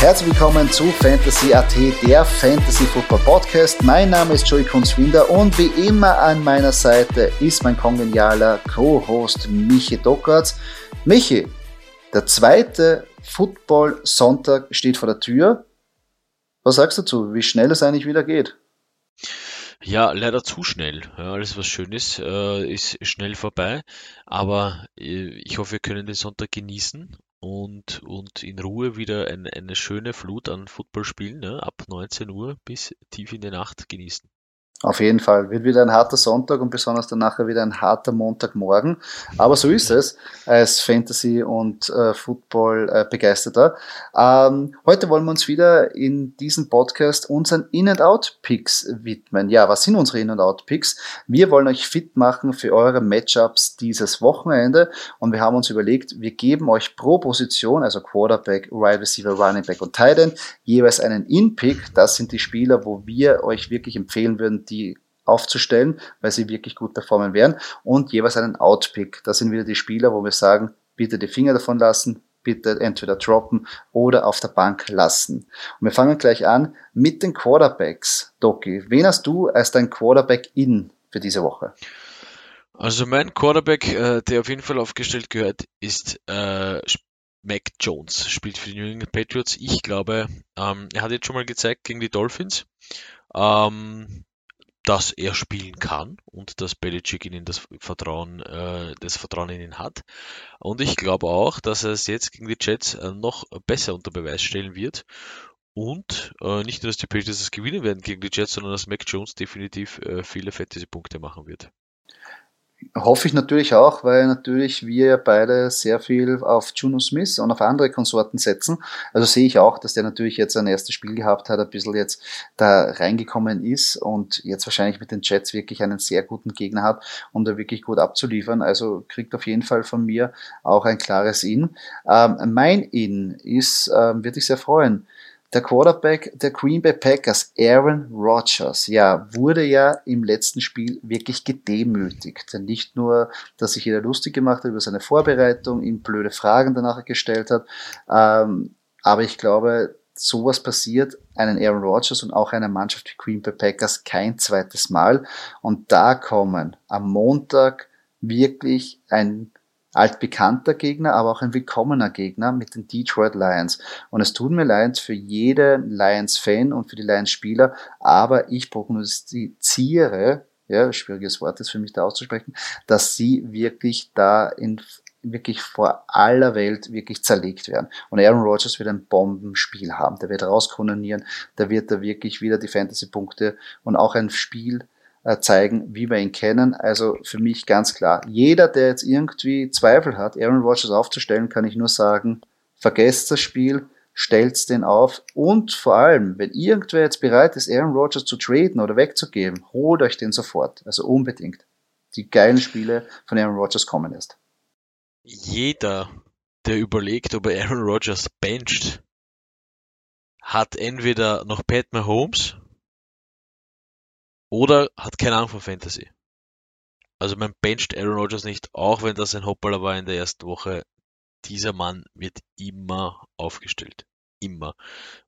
Herzlich willkommen zu Fantasy AT, der Fantasy Football Podcast. Mein Name ist Joey Kunzwinder und wie immer an meiner Seite ist mein kongenialer Co-Host Michi Dockertz. Michi, der zweite Football-Sonntag steht vor der Tür. Was sagst du dazu, wie schnell es eigentlich wieder geht? Ja, leider zu schnell. Ja, alles, was schön ist, äh, ist schnell vorbei. Aber äh, ich hoffe, wir können den Sonntag genießen und, und in Ruhe wieder ein, eine schöne Flut an Footballspielen ne, ab 19 Uhr bis tief in die Nacht genießen. Auf jeden Fall. Wird wieder ein harter Sonntag und besonders dann nachher wieder ein harter Montagmorgen. Aber so ist es als Fantasy- und äh, Football-Begeisterter. Äh, ähm, heute wollen wir uns wieder in diesem Podcast unseren In-and-Out-Picks widmen. Ja, was sind unsere In-and-Out-Picks? Wir wollen euch fit machen für eure Matchups dieses Wochenende und wir haben uns überlegt, wir geben euch pro Position, also Quarterback, Wide Receiver, Running Back und Tight End, jeweils einen In-Pick. Das sind die Spieler, wo wir euch wirklich empfehlen würden, die aufzustellen, weil sie wirklich gut performen werden und jeweils einen Outpick. Das sind wieder die Spieler, wo wir sagen, bitte die Finger davon lassen, bitte entweder droppen oder auf der Bank lassen. Und wir fangen gleich an mit den Quarterbacks. Doki, wen hast du als dein Quarterback in für diese Woche? Also mein Quarterback, äh, der auf jeden Fall aufgestellt gehört, ist äh, Mac Jones, spielt für die New England Patriots. Ich glaube, ähm, er hat jetzt schon mal gezeigt gegen die Dolphins. Ähm, dass er spielen kann und dass Belichick in ihn das Vertrauen, äh, das Vertrauen in ihn hat. Und ich glaube auch, dass er es jetzt gegen die Jets äh, noch besser unter Beweis stellen wird. Und äh, nicht nur, dass die Patriots es gewinnen werden gegen die Jets, sondern dass Mac Jones definitiv äh, viele Fantasy-Punkte machen wird. Hoffe ich natürlich auch, weil natürlich wir beide sehr viel auf Juno Smith und auf andere Konsorten setzen. Also sehe ich auch, dass der natürlich jetzt ein erstes Spiel gehabt hat, ein bisschen jetzt da reingekommen ist und jetzt wahrscheinlich mit den Jets wirklich einen sehr guten Gegner hat, um da wirklich gut abzuliefern. Also kriegt auf jeden Fall von mir auch ein klares In. Ähm, mein In ist, ähm, würde ich sehr freuen, der Quarterback der Green Bay Packers, Aaron Rodgers, ja, wurde ja im letzten Spiel wirklich gedemütigt. Nicht nur, dass sich jeder lustig gemacht hat über seine Vorbereitung, ihm blöde Fragen danach gestellt hat, ähm, aber ich glaube, sowas passiert einen Aaron Rodgers und auch einer Mannschaft wie Green Bay Packers kein zweites Mal. Und da kommen am Montag wirklich ein altbekannter Gegner, aber auch ein willkommener Gegner mit den Detroit Lions. Und es tut mir leid für jeden Lions-Fan und für die Lions-Spieler, aber ich prognostiziere, ja, schwieriges Wort ist für mich da auszusprechen, dass sie wirklich da in wirklich vor aller Welt wirklich zerlegt werden. Und Aaron Rodgers wird ein Bombenspiel haben. Der wird rauskononieren, der wird da wirklich wieder die Fantasy-Punkte und auch ein Spiel zeigen, wie wir ihn kennen. Also für mich ganz klar, jeder, der jetzt irgendwie Zweifel hat, Aaron Rodgers aufzustellen, kann ich nur sagen, vergesst das Spiel, stellt's den auf und vor allem, wenn irgendwer jetzt bereit ist, Aaron Rodgers zu traden oder wegzugeben, holt euch den sofort. Also unbedingt. Die geilen Spiele von Aaron Rodgers kommen erst. Jeder, der überlegt, ob er Aaron Rodgers bencht, hat entweder noch Pat Mahomes oder hat keine Ahnung von Fantasy. Also man bencht Aaron Rodgers nicht, auch wenn das ein Hoppaler war in der ersten Woche. Dieser Mann wird immer aufgestellt. Immer.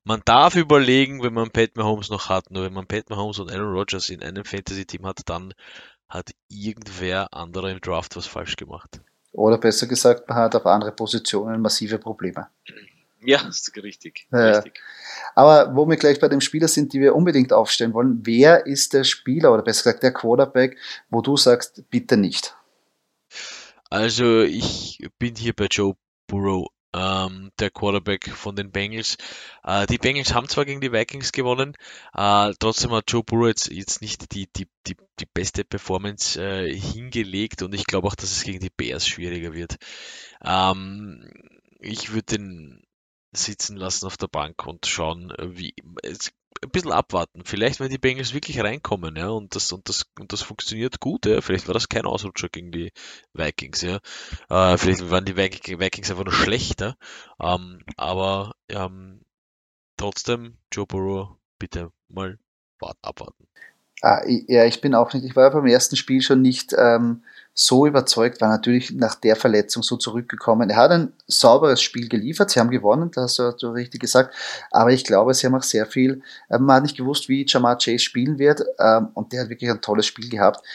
Man darf überlegen, wenn man Pat Mahomes noch hat, nur wenn man Pat Mahomes und Aaron Rodgers in einem Fantasy-Team hat, dann hat irgendwer anderer im Draft was falsch gemacht. Oder besser gesagt, man hat auf andere Positionen massive Probleme. Ja, ist richtig. Äh, richtig. Aber wo wir gleich bei dem Spieler sind, die wir unbedingt aufstellen wollen, wer ist der Spieler oder besser gesagt der Quarterback, wo du sagst, bitte nicht? Also ich bin hier bei Joe Burrow, ähm, der Quarterback von den Bengals. Äh, die Bengals haben zwar gegen die Vikings gewonnen, äh, trotzdem hat Joe Burrow jetzt, jetzt nicht die, die, die, die beste Performance äh, hingelegt und ich glaube auch, dass es gegen die Bears schwieriger wird. Ähm, ich würde den sitzen lassen auf der Bank und schauen, äh, wie ein bisschen abwarten. Vielleicht, wenn die Bengals wirklich reinkommen, ja, und das und das und das funktioniert gut, ja. Vielleicht war das kein Ausrutscher gegen die Vikings, ja. Äh, vielleicht waren die Vikings einfach nur schlechter. Ähm, aber ähm, trotzdem, Joe Burrow, bitte mal abwarten. Ah, ja, ich bin auch nicht, ich war beim ersten Spiel schon nicht ähm, so überzeugt, war natürlich nach der Verletzung so zurückgekommen. Er hat ein sauberes Spiel geliefert, sie haben gewonnen, das hast du, richtig gesagt, aber ich glaube, sie haben auch sehr viel, äh, man hat nicht gewusst, wie Jamar Chase spielen wird ähm, und der hat wirklich ein tolles Spiel gehabt.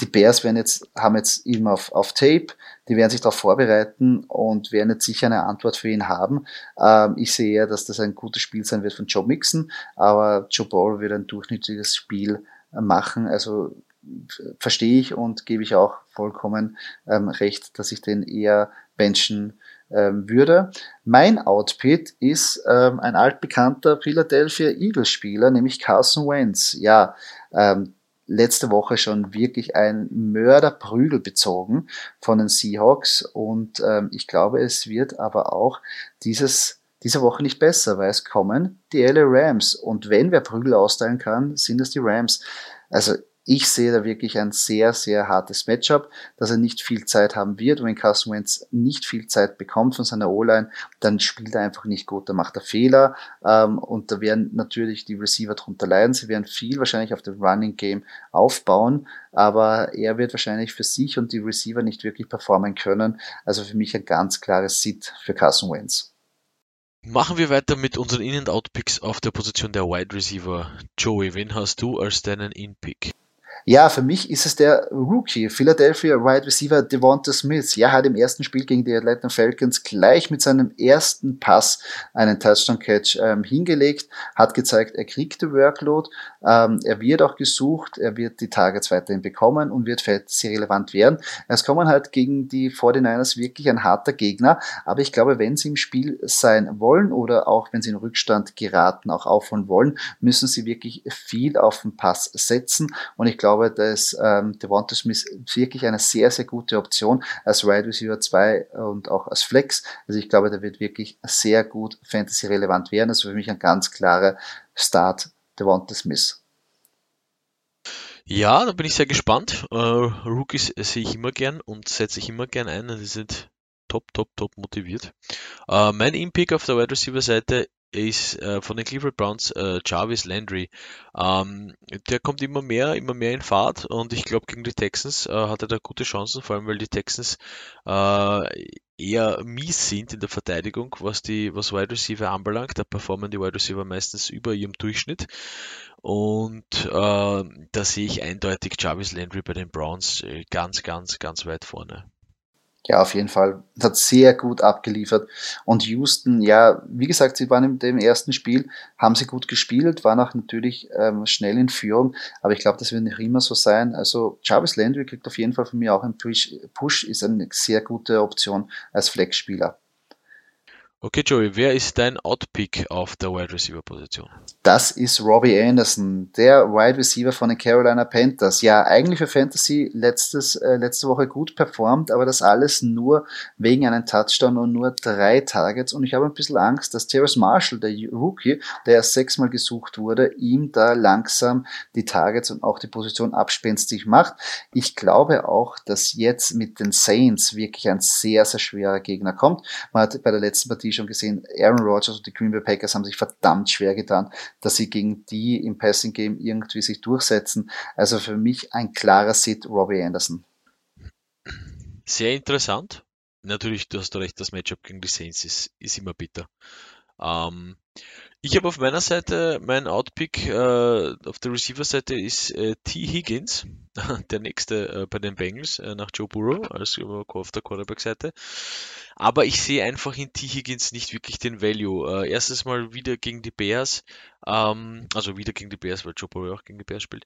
Die Bears werden jetzt, haben jetzt ihn auf, auf Tape, die werden sich darauf vorbereiten und werden jetzt sicher eine Antwort für ihn haben. Ähm, ich sehe eher, dass das ein gutes Spiel sein wird von Joe Mixon, aber Joe Burrow wird ein durchschnittliches Spiel machen. Also verstehe ich und gebe ich auch vollkommen ähm, recht, dass ich den eher benchen ähm, würde. Mein Outpit ist ähm, ein altbekannter Philadelphia Eagles Spieler, nämlich Carson Wentz. Ja, ähm, letzte Woche schon wirklich ein Mörderprügel bezogen von den Seahawks und ähm, ich glaube, es wird aber auch dieses diese Woche nicht besser, weil es kommen die LA Rams und wenn wer Prügel austeilen kann, sind es die Rams. Also ich sehe da wirklich ein sehr, sehr hartes Matchup, dass er nicht viel Zeit haben wird. Und wenn Carson Wentz nicht viel Zeit bekommt von seiner O-Line, dann spielt er einfach nicht gut, da macht er Fehler. Ähm, und da werden natürlich die Receiver drunter leiden. Sie werden viel wahrscheinlich auf dem Running Game aufbauen, aber er wird wahrscheinlich für sich und die Receiver nicht wirklich performen können. Also für mich ein ganz klares Sit für Carson Wentz. Machen wir weiter mit unseren In-and-Out-Picks auf der Position der Wide Receiver. Joey, wen hast du als deinen In-Pick? Ja, für mich ist es der Rookie, Philadelphia Wide Receiver Devonta Smith. Ja, hat im ersten Spiel gegen die Atlanta Falcons gleich mit seinem ersten Pass einen Touchdown-Catch ähm, hingelegt, hat gezeigt, er kriegt die Workload, ähm, er wird auch gesucht, er wird die Targets weiterhin bekommen und wird sehr relevant werden. Es kommen halt gegen die 49ers wirklich ein harter Gegner, aber ich glaube, wenn sie im Spiel sein wollen oder auch wenn sie in Rückstand geraten, auch aufholen wollen, müssen sie wirklich viel auf den Pass setzen und ich glaube, glaube, dass ähm, Devonta Smith wirklich eine sehr, sehr gute Option als Wide Receiver 2 und auch als Flex. Also ich glaube, der wird wirklich sehr gut Fantasy-relevant werden. Also für mich ein ganz klarer Start Devonta Smith. Ja, da bin ich sehr gespannt. Äh, Rookies sehe ich immer gern und setze ich immer gern ein. Die sind top, top, top motiviert. Äh, mein Impick auf der Wide Receiver Seite ist äh, von den Cleveland Browns äh, Jarvis Landry. Ähm, der kommt immer mehr, immer mehr in Fahrt und ich glaube gegen die Texans äh, hat er da gute Chancen, vor allem weil die Texans äh, eher mies sind in der Verteidigung, was die was Wide Receiver anbelangt. Da performen die Wide Receiver meistens über ihrem Durchschnitt und äh, da sehe ich eindeutig Jarvis Landry bei den Browns äh, ganz, ganz, ganz weit vorne ja, auf jeden Fall. Hat sehr gut abgeliefert. Und Houston, ja, wie gesagt, sie waren in dem ersten Spiel, haben sie gut gespielt, waren auch natürlich ähm, schnell in Führung, aber ich glaube, das wird nicht immer so sein. Also Jarvis Landry kriegt auf jeden Fall von mir auch einen Push, Push ist eine sehr gute Option als Flex-Spieler. Okay, Joey, wer ist dein Outpick auf der Wide Receiver Position? Das ist Robbie Anderson, der Wide Receiver von den Carolina Panthers. Ja, eigentlich für Fantasy letztes, äh, letzte Woche gut performt, aber das alles nur wegen einem Touchdown und nur drei Targets. Und ich habe ein bisschen Angst, dass Terrace Marshall, der Rookie, der erst sechsmal gesucht wurde, ihm da langsam die Targets und auch die Position abspenstig macht. Ich glaube auch, dass jetzt mit den Saints wirklich ein sehr, sehr schwerer Gegner kommt. Man hat bei der letzten Partie schon gesehen, Aaron Rodgers und die Green Bay Packers haben sich verdammt schwer getan, dass sie gegen die im Passing Game irgendwie sich durchsetzen. Also für mich ein klarer Sit Robbie Anderson. Sehr interessant. Natürlich, du hast recht, das Matchup gegen die Saints ist, ist immer bitter. Ähm, ich habe auf meiner Seite, mein Outpick äh, auf der Receiver-Seite ist äh, T. Higgins, der nächste äh, bei den Bengals äh, nach Joe Burrow als auf der Quarterback-Seite. Aber ich sehe einfach in T. Higgins nicht wirklich den Value. Äh, erstes Mal wieder gegen die Bears, ähm, also wieder gegen die Bears, weil Joe Burrow auch gegen die Bears spielt.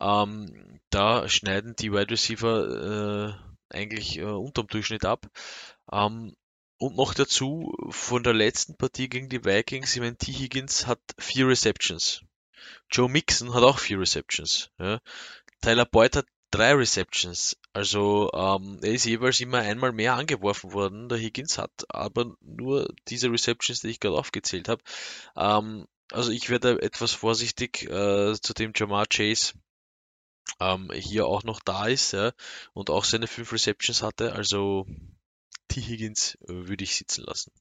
Ähm, da schneiden die Wide Receiver äh, eigentlich unterm Durchschnitt ab. Ähm, und noch dazu von der letzten Partie gegen die Vikings, ich meine, T. Higgins hat vier Receptions. Joe Mixon hat auch vier Receptions. Ja. Tyler Boyd hat drei Receptions. Also ähm, er ist jeweils immer einmal mehr angeworfen worden. Der Higgins hat aber nur diese Receptions, die ich gerade aufgezählt habe. Ähm, also ich werde etwas vorsichtig, äh, zu dem Jamar Chase ähm, hier auch noch da ist ja, und auch seine fünf Receptions hatte. Also T. Higgins äh, würde ich sitzen lassen.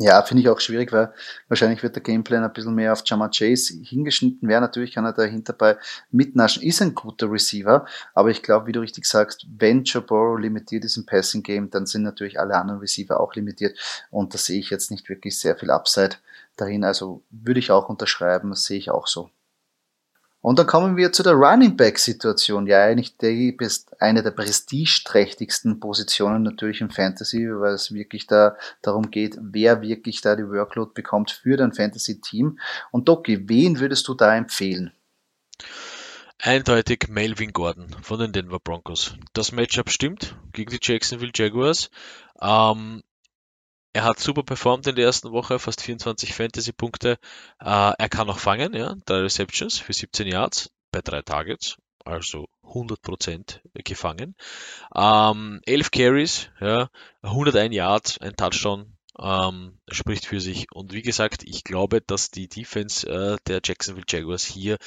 Ja, finde ich auch schwierig, weil wahrscheinlich wird der Gameplan ein bisschen mehr auf Jama Chase hingeschnitten werden. Natürlich kann er dahinter bei mitnaschen, ist ein guter Receiver, aber ich glaube, wie du richtig sagst, wenn Burrow limitiert ist im Passing Game, dann sind natürlich alle anderen Receiver auch limitiert und da sehe ich jetzt nicht wirklich sehr viel Upside dahin. Also würde ich auch unterschreiben, sehe ich auch so. Und dann kommen wir zu der Running Back Situation. Ja, eigentlich die ist eine der prestigeträchtigsten Positionen natürlich im Fantasy, weil es wirklich da darum geht, wer wirklich da die Workload bekommt für dein Fantasy Team. Und Doki, wen würdest du da empfehlen? Eindeutig Melvin Gordon von den Denver Broncos. Das Matchup stimmt gegen die Jacksonville Jaguars. Ähm, er hat super performt in der ersten Woche, fast 24 Fantasy-Punkte. Äh, er kann auch fangen, ja, drei Receptions für 17 Yards bei drei Targets, also 100% gefangen. Ähm, 11 Carries, ja, 101 Yards, ein Touchdown, ähm, spricht für sich. Und wie gesagt, ich glaube, dass die Defense äh, der Jacksonville Jaguars hier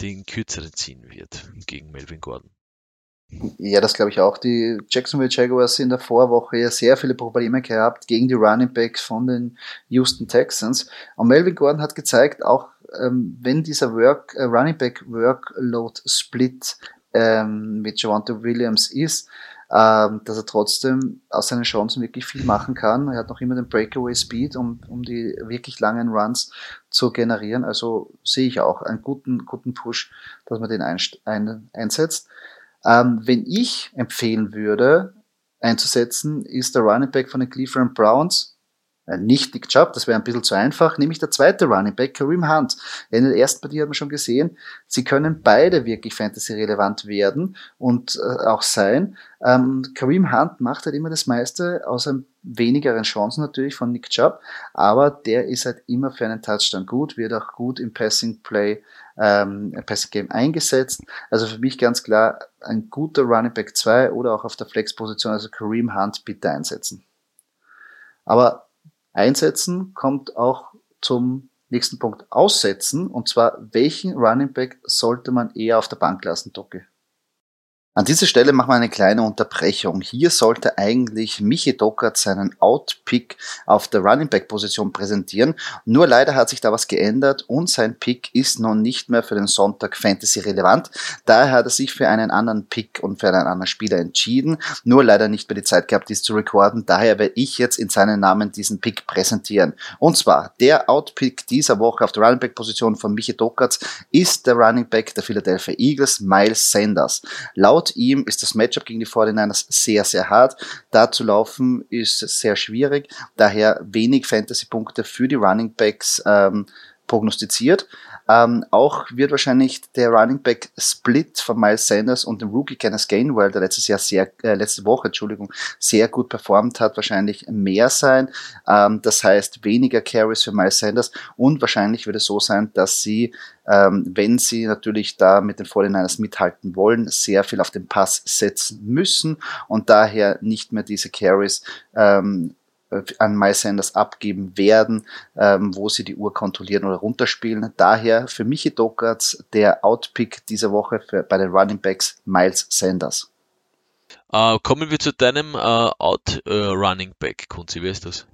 den kürzeren ziehen wird gegen Melvin Gordon. Ja, das glaube ich auch. Die Jacksonville Jaguars in der Vorwoche ja sehr viele Probleme gehabt gegen die Running Backs von den Houston Texans. Und Melvin Gordon hat gezeigt, auch ähm, wenn dieser Work, äh, Running Back Workload Split ähm, mit Javante Williams ist, ähm, dass er trotzdem aus seinen Chancen wirklich viel machen kann. Er hat noch immer den Breakaway Speed, um, um die wirklich langen Runs zu generieren. Also sehe ich auch einen guten, guten Push, dass man den ein, ein, einsetzt. Ähm, wenn ich empfehlen würde, einzusetzen, ist der Running Back von den Cleveland Browns, äh, nicht Nick Chubb, das wäre ein bisschen zu einfach, nämlich der zweite Running Back, Kareem Hunt. In der ersten Partie hat man schon gesehen, sie können beide wirklich Fantasy-relevant werden und äh, auch sein. Ähm, Kareem Hunt macht halt immer das meiste, außer wenigeren Chancen natürlich von Nick Chubb, aber der ist halt immer für einen Touchdown gut, wird auch gut im Passing Play, ähm, Passing Game eingesetzt. Also für mich ganz klar ein guter Running Back 2 oder auch auf der Flex-Position, also Kareem Hunt bitte einsetzen. Aber einsetzen kommt auch zum nächsten Punkt aussetzen und zwar welchen Running Back sollte man eher auf der Bank lassen, Docke? An dieser Stelle machen wir eine kleine Unterbrechung. Hier sollte eigentlich Michi Dockert seinen Outpick auf der Running Back Position präsentieren. Nur leider hat sich da was geändert und sein Pick ist nun nicht mehr für den Sonntag Fantasy relevant. Daher hat er sich für einen anderen Pick und für einen anderen Spieler entschieden. Nur leider nicht mehr die Zeit gehabt, dies zu recorden. Daher werde ich jetzt in seinen Namen diesen Pick präsentieren. Und zwar der Outpick dieser Woche auf der Running Back Position von Michi Dockert ist der Running Back der Philadelphia Eagles, Miles Sanders. Laut ihm ist das Matchup gegen die 49ers sehr, sehr hart. Da zu laufen ist sehr schwierig. Daher wenig Fantasy-Punkte für die Running Backs ähm, prognostiziert. Ähm, auch wird wahrscheinlich der Running Back Split von Miles Sanders und dem Rookie Kenneth Gainwell, der letztes Jahr sehr, äh, letzte Woche, Entschuldigung, sehr gut performt hat, wahrscheinlich mehr sein. Ähm, das heißt weniger Carries für Miles Sanders und wahrscheinlich wird es so sein, dass sie, ähm, wenn sie natürlich da mit den 49ers mithalten wollen, sehr viel auf den Pass setzen müssen und daher nicht mehr diese Carries ähm, äh, an Miles Sanders abgeben werden, ähm, wo sie die Uhr kontrollieren oder runterspielen. Daher für Michi Dockertz der Outpick dieser Woche für, bei den Running Backs Miles Sanders. Uh, kommen wir zu deinem uh, Out uh, Running Back, Kunzi, wer ist das?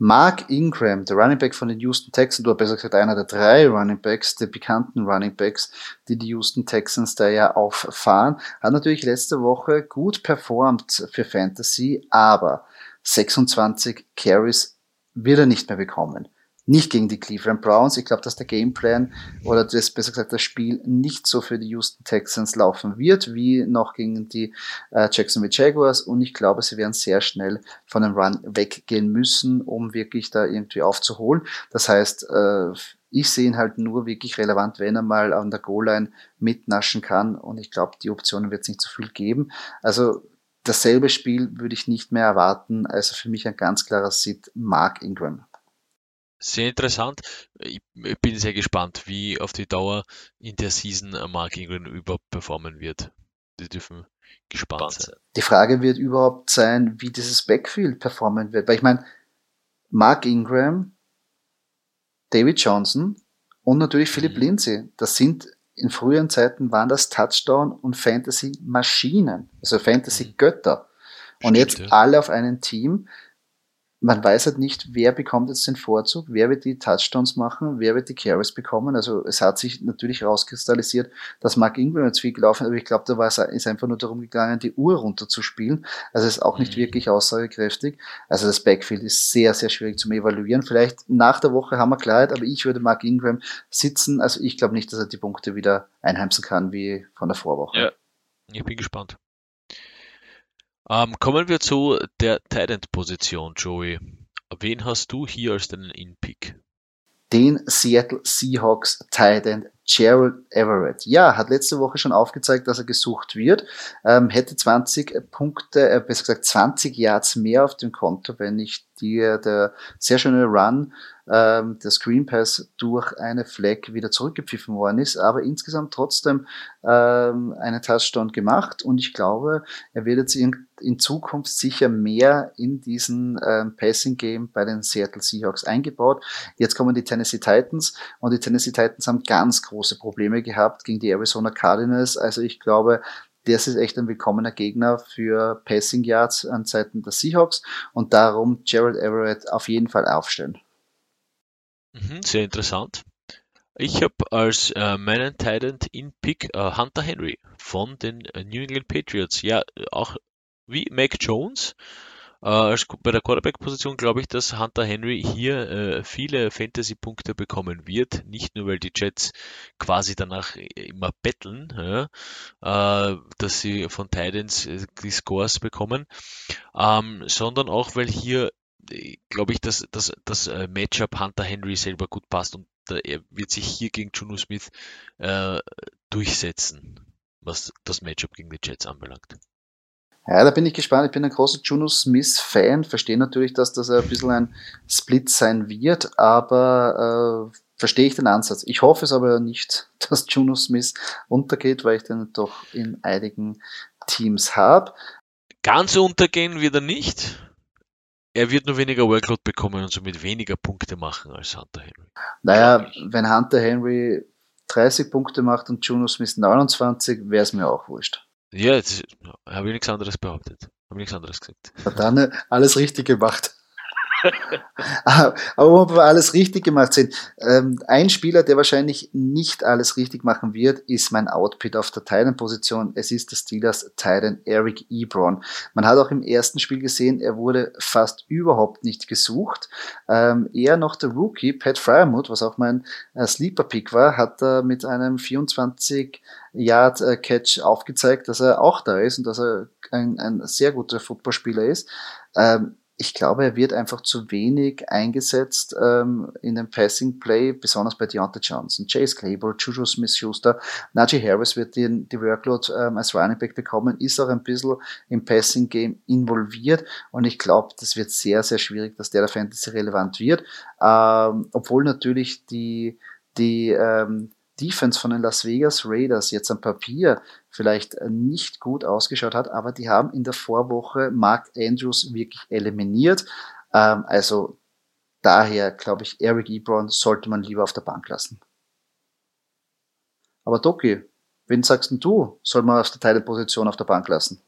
Mark Ingram, der Running Back von den Houston Texans, oder besser gesagt einer der drei Running Backs, der bekannten Running Backs, die die Houston Texans da ja auffahren, hat natürlich letzte Woche gut performt für Fantasy, aber 26 Carries wird er nicht mehr bekommen. Nicht gegen die Cleveland Browns. Ich glaube, dass der Gameplan oder das, besser gesagt das Spiel nicht so für die Houston Texans laufen wird, wie noch gegen die äh, Jacksonville Jaguars. Und ich glaube, sie werden sehr schnell von dem Run weggehen müssen, um wirklich da irgendwie aufzuholen. Das heißt, äh, ich sehe ihn halt nur wirklich relevant, wenn er mal an der Goal-Line mitnaschen kann. Und ich glaube, die Optionen wird es nicht so viel geben. Also dasselbe Spiel würde ich nicht mehr erwarten. Also für mich ein ganz klarer Sit Mark Ingram. Sehr interessant. Ich bin sehr gespannt, wie auf die Dauer in der Season Mark Ingram überperformen wird. Die dürfen gespannt sein. Die Frage wird überhaupt sein, wie dieses Backfield performen wird. Weil ich meine, Mark Ingram, David Johnson und natürlich Philipp mhm. Lindsay, das sind in früheren Zeiten waren das Touchdown und Fantasy-Maschinen, also Fantasy-Götter. Und Stimmt, jetzt ja. alle auf einem Team. Man weiß halt nicht, wer bekommt jetzt den Vorzug, wer wird die Touchdowns machen, wer wird die Carries bekommen. Also es hat sich natürlich rauskristallisiert, dass Mark Ingram jetzt viel gelaufen ist, aber ich glaube, da war es ist einfach nur darum gegangen, die Uhr runterzuspielen. Also es ist auch nicht mhm. wirklich aussagekräftig. Also das Backfield ist sehr, sehr schwierig zum Evaluieren. Vielleicht nach der Woche haben wir Klarheit, aber ich würde Mark Ingram sitzen. Also ich glaube nicht, dass er die Punkte wieder einheimsen kann wie von der Vorwoche. Ja, ich bin gespannt. Ähm, kommen wir zu der Tight Position, Joey. Wen hast du hier als deinen In-Pick? Den Seattle Seahawks Tight Gerald Everett. Ja, hat letzte Woche schon aufgezeigt, dass er gesucht wird. Ähm, hätte 20 Punkte, äh, besser gesagt 20 Yards mehr auf dem Konto, wenn nicht die, der sehr schöne Run ähm, der Screen Pass durch eine Flag wieder zurückgepfiffen worden ist, aber insgesamt trotzdem ähm, einen Touchdown gemacht und ich glaube, er wird jetzt in, in Zukunft sicher mehr in diesen ähm, Passing Game bei den Seattle Seahawks eingebaut. Jetzt kommen die Tennessee Titans und die Tennessee Titans haben ganz große Probleme gehabt gegen die Arizona Cardinals. Also ich glaube, das ist echt ein willkommener Gegner für Passing Yards an Seiten der Seahawks und darum Gerald Everett auf jeden Fall aufstellen. Mhm, sehr interessant. Ich habe als äh, meinen Titan in Pick äh, Hunter Henry von den äh, New England Patriots. Ja, auch wie Mac Jones. Äh, bei der Quarterback-Position glaube ich, dass Hunter Henry hier äh, viele Fantasy-Punkte bekommen wird. Nicht nur, weil die Jets quasi danach immer betteln, ja, äh, dass sie von Titans äh, die Scores bekommen, ähm, sondern auch, weil hier glaube ich, dass, dass das äh, Matchup Hunter Henry selber gut passt und er wird sich hier gegen Juno Smith äh, durchsetzen, was das Matchup gegen die Jets anbelangt. Ja, da bin ich gespannt. Ich bin ein großer Juno Smith-Fan. Verstehe natürlich, dass das ein bisschen ein Split sein wird, aber äh, verstehe ich den Ansatz. Ich hoffe es aber nicht, dass Juno Smith untergeht, weil ich den doch in einigen Teams habe. Ganz untergehen wird er nicht. Er wird nur weniger Workload bekommen und somit weniger Punkte machen als Hunter Henry. Naja, wenn Hunter Henry 30 Punkte macht und Juno Smith 29, wäre es mir auch wurscht. Ja, jetzt habe ich nichts anderes behauptet. Habe nichts anderes gesagt. Hat dann alles richtig gemacht. Aber ob wir alles richtig gemacht sind. Ähm, ein Spieler, der wahrscheinlich nicht alles richtig machen wird, ist mein Outpit auf der Titan-Position. Es ist der Steelers Titan Eric Ebron. Man hat auch im ersten Spiel gesehen, er wurde fast überhaupt nicht gesucht. Ähm, eher noch der Rookie, Pat Fryermuth, was auch mein äh, Sleeper-Pick war, hat er mit einem 24 Yard äh, Catch aufgezeigt, dass er auch da ist und dass er ein, ein sehr guter Footballspieler ist. Ähm, ich glaube, er wird einfach zu wenig eingesetzt ähm, in dem Passing Play, besonders bei Deontay Johnson, Chase Claypool, Juju Smith-Schuster. Najee Harris wird die, die Workload ähm, als Running Back bekommen, ist auch ein bisschen im Passing Game involviert und ich glaube, das wird sehr, sehr schwierig, dass der der Fantasy relevant wird, ähm, obwohl natürlich die, die ähm, Defense von den Las Vegas Raiders jetzt am Papier vielleicht nicht gut ausgeschaut hat, aber die haben in der Vorwoche Mark Andrews wirklich eliminiert. Ähm, also daher glaube ich, Eric Ebron sollte man lieber auf der Bank lassen. Aber Doki, wen sagst du, soll man auf der Teileposition auf der Bank lassen?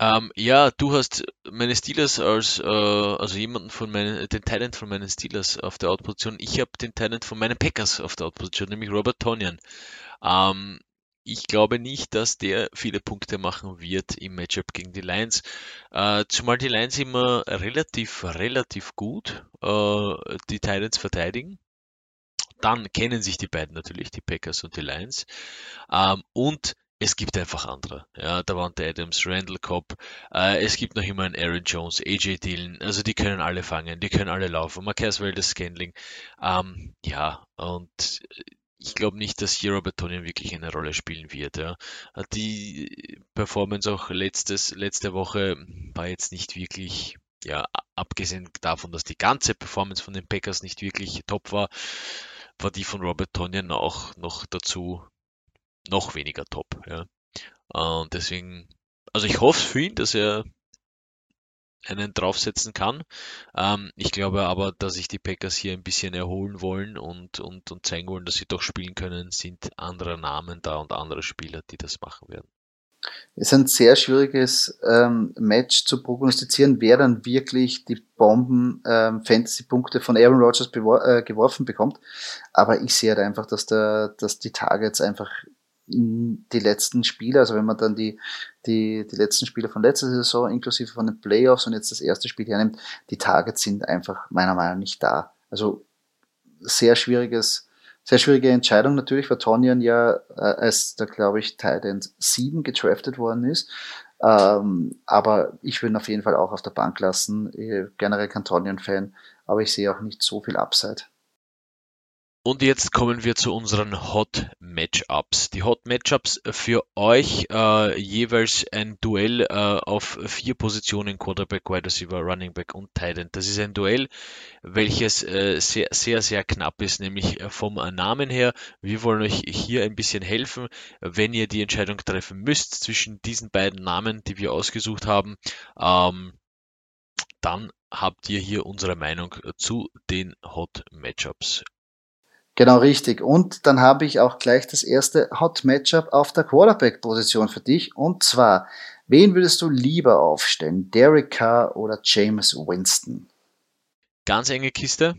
Ähm, ja, du hast meine Steelers als, äh, also jemanden von meinen, den Talent von meinen Steelers auf der Outposition. Ich habe den Talent von meinen Packers auf der Outposition, nämlich Robert Tonyan. Ähm, ich glaube nicht, dass der viele Punkte machen wird im Matchup gegen die Lions. Äh, zumal die Lions immer relativ, relativ gut äh, die Titans verteidigen. Dann kennen sich die beiden natürlich, die Packers und die Lions. Ähm, und es gibt einfach andere. Ja, da waren der Adams, Randall Cobb, äh, es gibt noch immer einen Aaron Jones, AJ Dillon, also die können alle fangen, die können alle laufen. Marquez Valdez Scandling. Ähm, ja, und ich glaube nicht, dass hier Robert Tonian wirklich eine Rolle spielen wird. Ja. Die Performance auch letztes, letzte Woche war jetzt nicht wirklich, ja, abgesehen davon, dass die ganze Performance von den Packers nicht wirklich top war, war die von Robert Tonian auch noch dazu noch weniger top. Ja. Und deswegen, also ich hoffe für ihn, dass er einen draufsetzen kann. Ähm, ich glaube aber, dass sich die Packers hier ein bisschen erholen wollen und, und, und zeigen wollen, dass sie doch spielen können, sind andere Namen da und andere Spieler, die das machen werden. ist ein sehr schwieriges ähm, Match zu prognostizieren, wer dann wirklich die Bomben ähm, von Aaron Rodgers äh, geworfen bekommt. Aber ich sehe halt einfach, dass, der, dass die Targets einfach die letzten Spiele, also wenn man dann die, die, die letzten Spiele von letzter Saison inklusive von den Playoffs und jetzt das erste Spiel hernimmt, die Targets sind einfach meiner Meinung nach nicht da. Also sehr schwieriges sehr schwierige Entscheidung natürlich, weil Tonyan ja äh, als da glaube ich Titan 7 getraftet worden ist. Ähm, aber ich würde ihn auf jeden Fall auch auf der Bank lassen. Generell kein Tonyan-Fan, aber ich sehe auch nicht so viel Upside. Und jetzt kommen wir zu unseren Hot Matchups. Die Hot Matchups für euch äh, jeweils ein Duell äh, auf vier Positionen Quarterback, Wide Receiver, Running Back und Tight End. Das ist ein Duell, welches äh, sehr, sehr, sehr knapp ist, nämlich äh, vom Namen her. Wir wollen euch hier ein bisschen helfen, wenn ihr die Entscheidung treffen müsst zwischen diesen beiden Namen, die wir ausgesucht haben. Ähm, dann habt ihr hier unsere Meinung zu den Hot Matchups. Genau richtig. Und dann habe ich auch gleich das erste Hot Matchup auf der Quarterback-Position für dich. Und zwar, wen würdest du lieber aufstellen? Derek Carr oder James Winston? Ganz enge Kiste.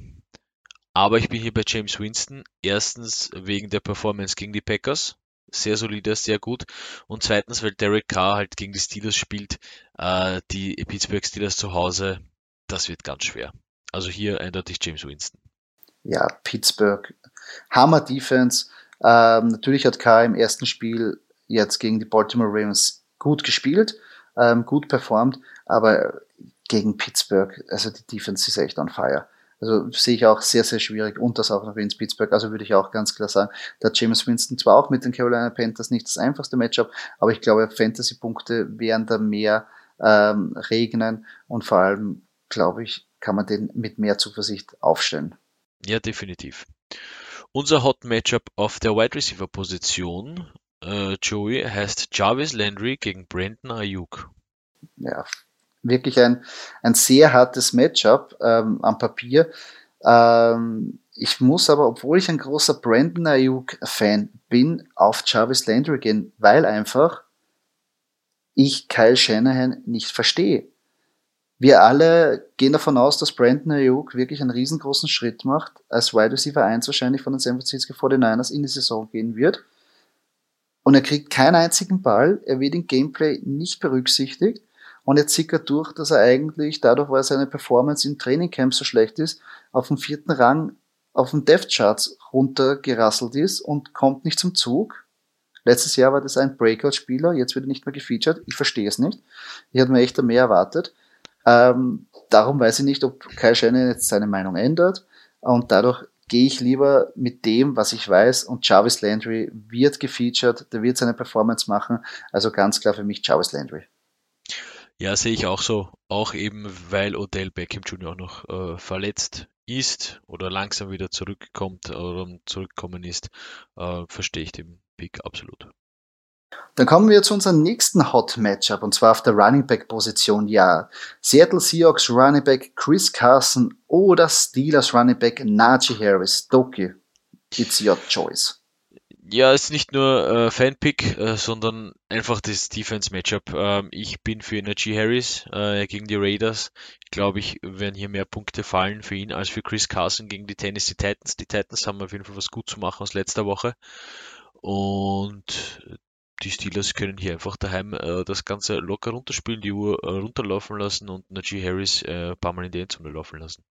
Aber ich bin hier bei James Winston. Erstens wegen der Performance gegen die Packers. Sehr solide, sehr gut. Und zweitens, weil Derek Carr halt gegen die Steelers spielt. Äh, die Pittsburgh Steelers zu Hause. Das wird ganz schwer. Also hier eindeutig James Winston ja, Pittsburgh, Hammer Defense. Ähm, natürlich hat K im ersten Spiel jetzt gegen die Baltimore Ravens gut gespielt, ähm, gut performt, aber gegen Pittsburgh, also die Defense ist echt on fire. Also sehe ich auch sehr, sehr schwierig und das auch noch in Pittsburgh. Also würde ich auch ganz klar sagen, da James Winston zwar auch mit den Carolina Panthers nicht das einfachste Matchup, aber ich glaube, Fantasy-Punkte werden da mehr ähm, regnen und vor allem, glaube ich, kann man den mit mehr Zuversicht aufstellen. Ja, definitiv. Unser Hot Matchup auf der Wide Receiver Position, äh, Joey, heißt Jarvis Landry gegen Brandon Ayuk. Ja, wirklich ein, ein sehr hartes Matchup ähm, am Papier. Ähm, ich muss aber, obwohl ich ein großer Brandon Ayuk-Fan bin, auf Jarvis Landry gehen, weil einfach ich Kyle Shanahan nicht verstehe. Wir alle gehen davon aus, dass Brandon Ayuk wirklich einen riesengroßen Schritt macht, als Wide Receiver 1 wahrscheinlich von den San Francisco 49ers in die Saison gehen wird. Und er kriegt keinen einzigen Ball, er wird im Gameplay nicht berücksichtigt und er zickert durch, dass er eigentlich, dadurch, weil seine Performance im Trainingcamp so schlecht ist, auf dem vierten Rang auf dem Death Charts runtergerasselt ist und kommt nicht zum Zug. Letztes Jahr war das ein Breakout-Spieler, jetzt wird er nicht mehr gefeatured. Ich verstehe es nicht. Ich hatte mir echt mehr erwartet. Ähm, darum weiß ich nicht, ob Kai Shannon jetzt seine Meinung ändert. Und dadurch gehe ich lieber mit dem, was ich weiß. Und Jarvis Landry wird gefeatured, der wird seine Performance machen. Also ganz klar für mich Jarvis Landry. Ja, sehe ich auch so. Auch eben, weil Odell Beckham Jr. auch noch äh, verletzt ist oder langsam wieder zurückkommt oder zurückkommen ist, äh, verstehe ich den Pick absolut. Dann kommen wir zu unserem nächsten Hot Matchup und zwar auf der Running Back Position. Ja, Seattle Seahawks Running Back Chris Carson oder Steelers Running Back Najee Harris. Doki, it's your choice. Ja, ist nicht nur äh, Fanpick, äh, sondern einfach das Defense-Matchup. Ähm, ich bin für Najee Harris äh, gegen die Raiders. Ich glaube, ich werden hier mehr Punkte fallen für ihn als für Chris Carson gegen die Tennessee Titans. Die Titans haben auf jeden Fall was gut zu machen aus letzter Woche. Und die Steelers können hier einfach daheim äh, das Ganze locker runterspielen, die Uhr äh, runterlaufen lassen und Najee Harris äh, ein paar Mal in die Endzone laufen lassen.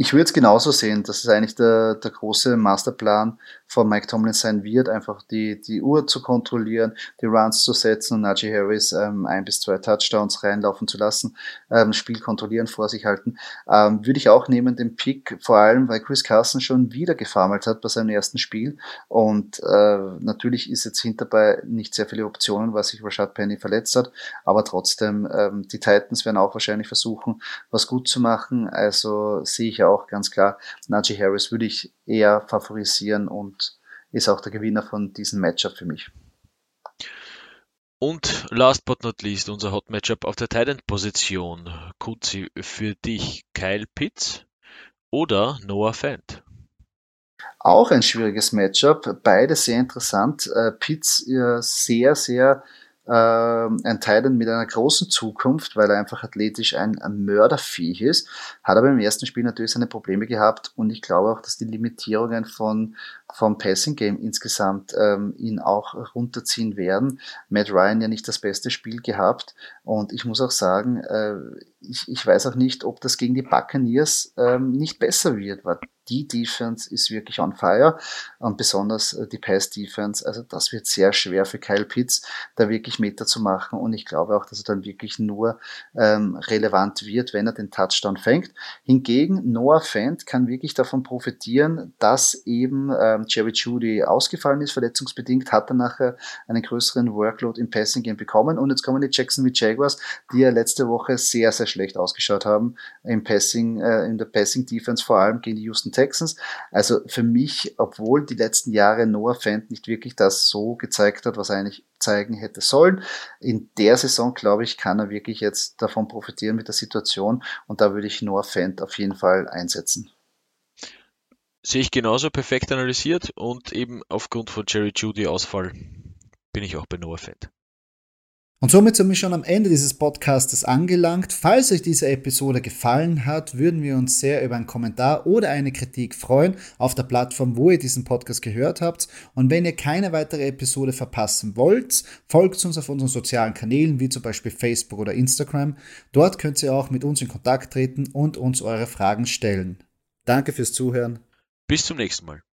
Ich würde es genauso sehen, dass es eigentlich der, der große Masterplan von Mike Tomlin. Sein wird, einfach die, die Uhr zu kontrollieren, die Runs zu setzen und Najee Harris ähm, ein bis zwei Touchdowns reinlaufen zu lassen, ähm, Spiel kontrollieren, vor sich halten. Ähm, würde ich auch nehmen, den Pick, vor allem, weil Chris Carson schon wieder gefarmelt hat bei seinem ersten Spiel. Und äh, natürlich ist jetzt hinterbei nicht sehr viele Optionen, weil sich Rashad Penny verletzt hat, aber trotzdem, ähm, die Titans werden auch wahrscheinlich versuchen, was gut zu machen, also sehe ich ganz klar, Najee Harris würde ich eher favorisieren und ist auch der Gewinner von diesem Matchup für mich. Und last but not least unser Hot Matchup auf der Titan Position. Kutzi, für dich Kyle Pitts oder Noah Fant? auch ein schwieriges Matchup. Beide sehr interessant. Äh, Pitts äh, sehr, sehr ein Titan mit einer großen Zukunft, weil er einfach athletisch ein, ein Mörderviech ist. Hat aber im ersten Spiel natürlich seine Probleme gehabt und ich glaube auch, dass die Limitierungen von vom Passing Game insgesamt ähm, ihn auch runterziehen werden. Matt Ryan ja nicht das beste Spiel gehabt und ich muss auch sagen, äh, ich, ich weiß auch nicht, ob das gegen die Buccaneers ähm, nicht besser wird, die Defense ist wirklich on fire und besonders äh, die Pass Defense, also das wird sehr schwer für Kyle Pitts, da wirklich Meter zu machen und ich glaube auch, dass er dann wirklich nur ähm, relevant wird, wenn er den Touchdown fängt. Hingegen Noah Fant kann wirklich davon profitieren, dass eben ähm, Jerry Judy ausgefallen ist, verletzungsbedingt, hat er nachher einen größeren Workload im Passing Game bekommen und jetzt kommen die Jacksonville Jaguars, die ja letzte Woche sehr, sehr schlecht ausgeschaut haben im Passing, äh, in der Passing Defense, vor allem gegen die Houston Texans. Also für mich, obwohl die letzten Jahre Noah Fant nicht wirklich das so gezeigt hat, was er eigentlich zeigen hätte sollen. In der Saison, glaube ich, kann er wirklich jetzt davon profitieren mit der Situation und da würde ich Noah Fant auf jeden Fall einsetzen. Sehe ich genauso perfekt analysiert und eben aufgrund von Jerry Judy Ausfall bin ich auch bei Noah Fant. Und somit sind wir schon am Ende dieses Podcastes angelangt. Falls euch diese Episode gefallen hat, würden wir uns sehr über einen Kommentar oder eine Kritik freuen auf der Plattform, wo ihr diesen Podcast gehört habt. Und wenn ihr keine weitere Episode verpassen wollt, folgt uns auf unseren sozialen Kanälen, wie zum Beispiel Facebook oder Instagram. Dort könnt ihr auch mit uns in Kontakt treten und uns eure Fragen stellen. Danke fürs Zuhören. Bis zum nächsten Mal.